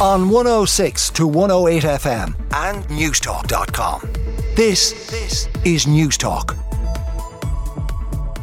on 106 to 108 FM and Newstalk.com. This, this is Newstalk.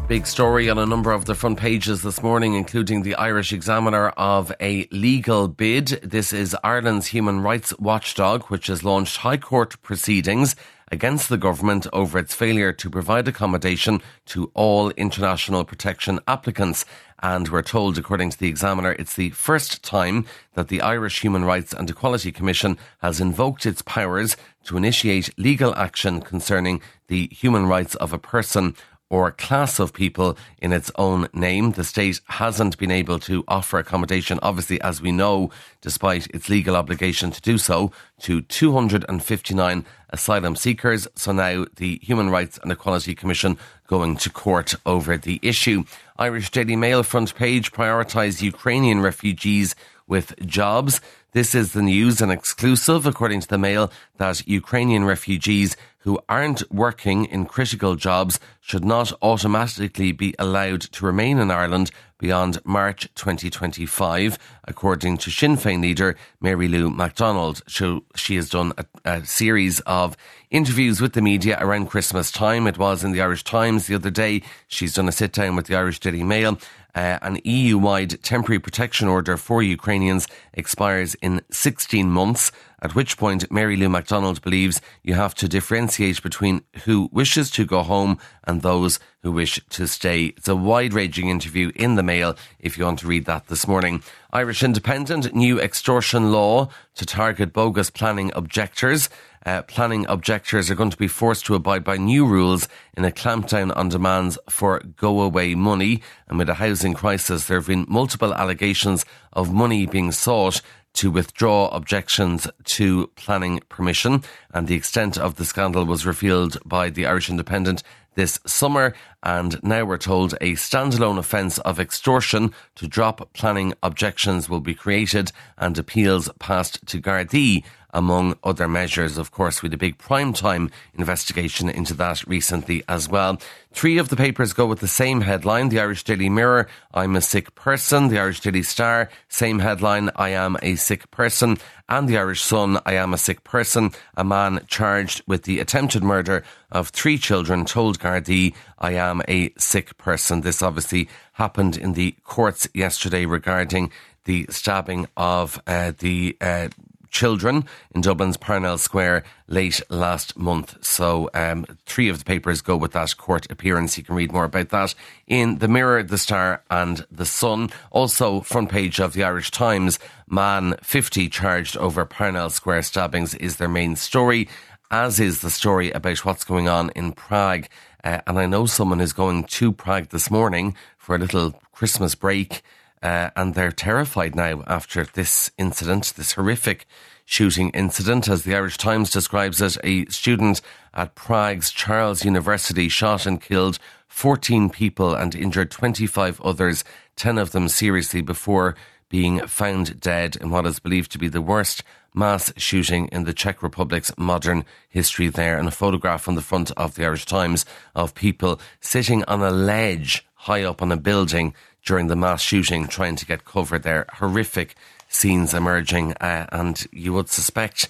Big story on a number of the front pages this morning, including the Irish Examiner of a legal bid. This is Ireland's human rights watchdog, which has launched High Court proceedings against the government over its failure to provide accommodation to all international protection applicants. And we're told, according to the Examiner, it's the first time that the Irish Human Rights and Equality Commission has invoked its powers to initiate legal action concerning the human rights of a person or class of people in its own name. The state hasn't been able to offer accommodation, obviously, as we know, despite its legal obligation to do so, to 259 asylum seekers. So now the Human Rights and Equality Commission going to court over the issue. Irish Daily Mail front page prioritise Ukrainian refugees with jobs. This is the news and exclusive, according to the Mail, that Ukrainian refugees who aren't working in critical jobs should not automatically be allowed to remain in Ireland beyond March 2025, according to Sinn Féin leader Mary Lou McDonald. She has done a, a, series of interviews with the media around Christmas time. It was in the Irish Times the other day. She's done a sit down with the Irish Daily Mail. Uh, an EU wide temporary protection order for Ukrainians expires in 16 months at which point Mary Lou McDonald believes you have to differentiate between who wishes to go home and those who wish to stay. It's a wide ranging interview in the Mail if you want to read that this morning. Irish Independent, new extortion law to target bogus planning objectors. Uh, planning objectors are going to be forced to abide by new rules in a clampdown on demands for go away money. And with a housing crisis, there have been multiple allegations of money being sought to withdraw objections to planning permission. And the extent of the scandal was revealed by the Irish Independent this summer. And now we're told a standalone offence of extortion to drop planning objections will be created and appeals passed to Gardaí among other measures. Of course, we had a big prime time investigation into that recently as well. Three of the papers go with the same headline. The Irish Daily Mirror, I'm a sick person. The Irish Daily Star, same headline, I am a sick person. And the Irish Sun, I am a sick person. A man charged with the attempted murder of three children told Gardaí, I am a sick person. This obviously happened in the courts yesterday regarding the stabbing of uh, the uh, children in Dublin's Parnell Square late last month. So, um, three of the papers go with that court appearance. You can read more about that in The Mirror, The Star, and The Sun. Also, front page of the Irish Times, man 50 charged over Parnell Square stabbings is their main story, as is the story about what's going on in Prague. Uh, and I know someone is going to Prague this morning for a little Christmas break. Uh, and they're terrified now after this incident, this horrific shooting incident. As the Irish Times describes it, a student at Prague's Charles University shot and killed 14 people and injured 25 others, 10 of them seriously, before being found dead in what is believed to be the worst mass shooting in the Czech Republic's modern history there. And a photograph on the front of the Irish Times of people sitting on a ledge high up on a building during the mass shooting, trying to get cover there. Horrific scenes emerging, uh, and you would suspect.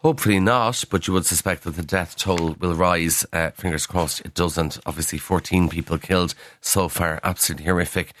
Hopefully not, but you would suspect that the death toll will rise. Uh, fingers crossed it doesn't. Obviously, 14 people killed so far. Absolutely horrific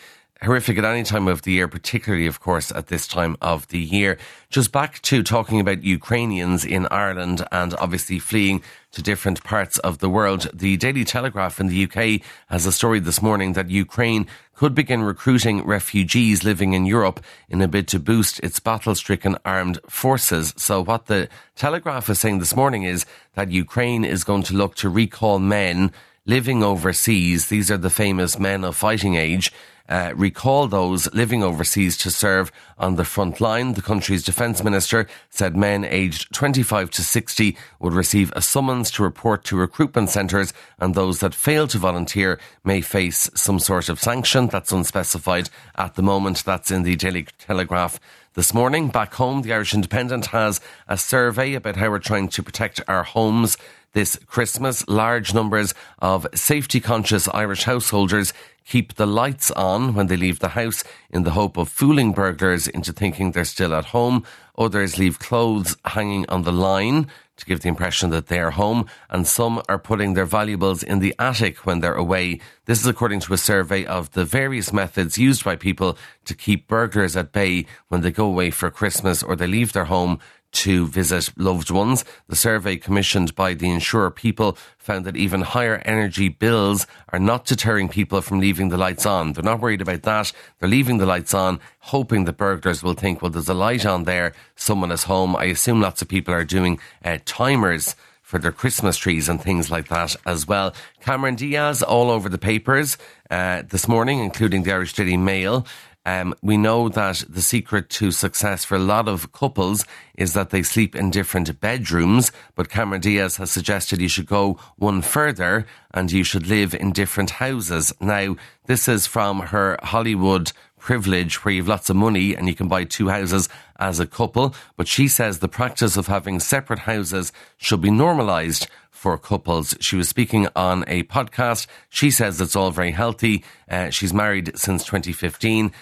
horrific at any time of the year, particularly, of course, at this time of the year. Just back to talking about Ukrainians in Ireland and obviously fleeing to different parts of the world. The Daily Telegraph in the UK has a story this morning that Ukraine could begin recruiting refugees living in Europe in a bid to boost its battle stricken armed forces. So, what the Telegraph is saying this morning is that Ukraine is going to look to recall men living overseas. These are the famous men of fighting age uh, recall those living overseas to serve on the front line. The country's defence minister said men aged 25 to 60 would receive a summons to report to recruitment centres, and those that fail to volunteer may face some sort of sanction. That's unspecified at the moment. That's in the Daily Telegraph this morning. Back home, the Irish Independent has a survey about how we're trying to protect our homes this Christmas. Large numbers of safety conscious Irish householders keep the lights on when they leave the house in the hope of fooling burglars into thinking they're still at home. Others leave clothes hanging on the line to give the impression that they are home, and some are putting their valuables in the attic when they're away. This is according to a survey of the various methods used by people to keep burglars at bay when they go away for Christmas or they leave their home to visit loved ones. The survey commissioned by the insurer People found that even higher energy bills are not deterring people from leaving the lights on. They're not worried about that. They're leaving the lights on, hoping that burglars will think, well, there's a light on there. Someone is home. I assume lots of people are doing uh, timers for their Christmas trees and things like that as well. Cameron Diaz all over the papers uh, this morning, including the Irish Daily Mail. Um, we know that the secret to success for a lot of couples is that they sleep in different bedrooms. But Cameron Diaz has suggested you should go one further and you should live in different houses. Now, this is from her Hollywood privilege where you've lots of money and you can buy two houses as a couple. But she says the practice of having separate houses should be normalized for couples. She was speaking on a podcast. She says it's all very healthy. Uh, she's married since 2015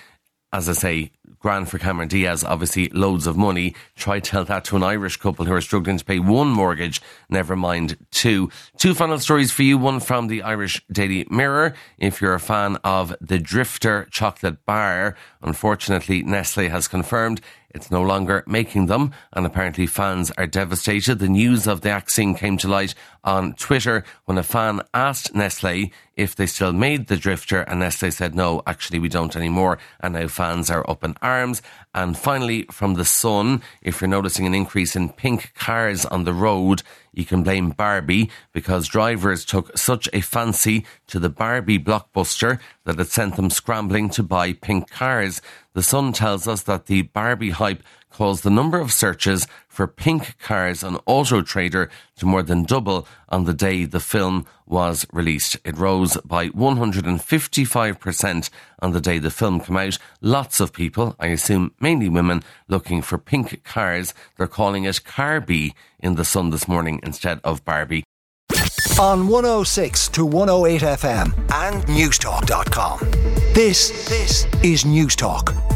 as I say, grand for Cameron Diaz, obviously loads of money. Try tell that to an Irish couple who are struggling to pay one mortgage, never mind two. Two final stories for you. One from the Irish Daily Mirror. If you're a fan of the Drifter chocolate bar, unfortunately, Nestle has confirmed it's no longer making them, and apparently fans are devastated. The news of the axing came to light on Twitter when a fan asked Nestle if they still made the drifter, and Nestle said, no, actually, we don't anymore. And now fans are up in arms. And finally, from the Sun, if you're noticing an increase in pink cars on the road, you can blame Barbie because drivers took such a fancy to the Barbie blockbuster that it sent them scrambling to buy pink cars. The Sun tells us that the Barbie hype caused the number of searches for pink cars on Auto Trader to more than double on the day the film was released. It rose by 155% on the day the film came out. Lots of people, I assume mainly women, looking for pink cars. They're calling it Carbie in the sun this morning instead of Barbie. On 106 to 108 FM and Newstalk.com. This, this is Newstalk.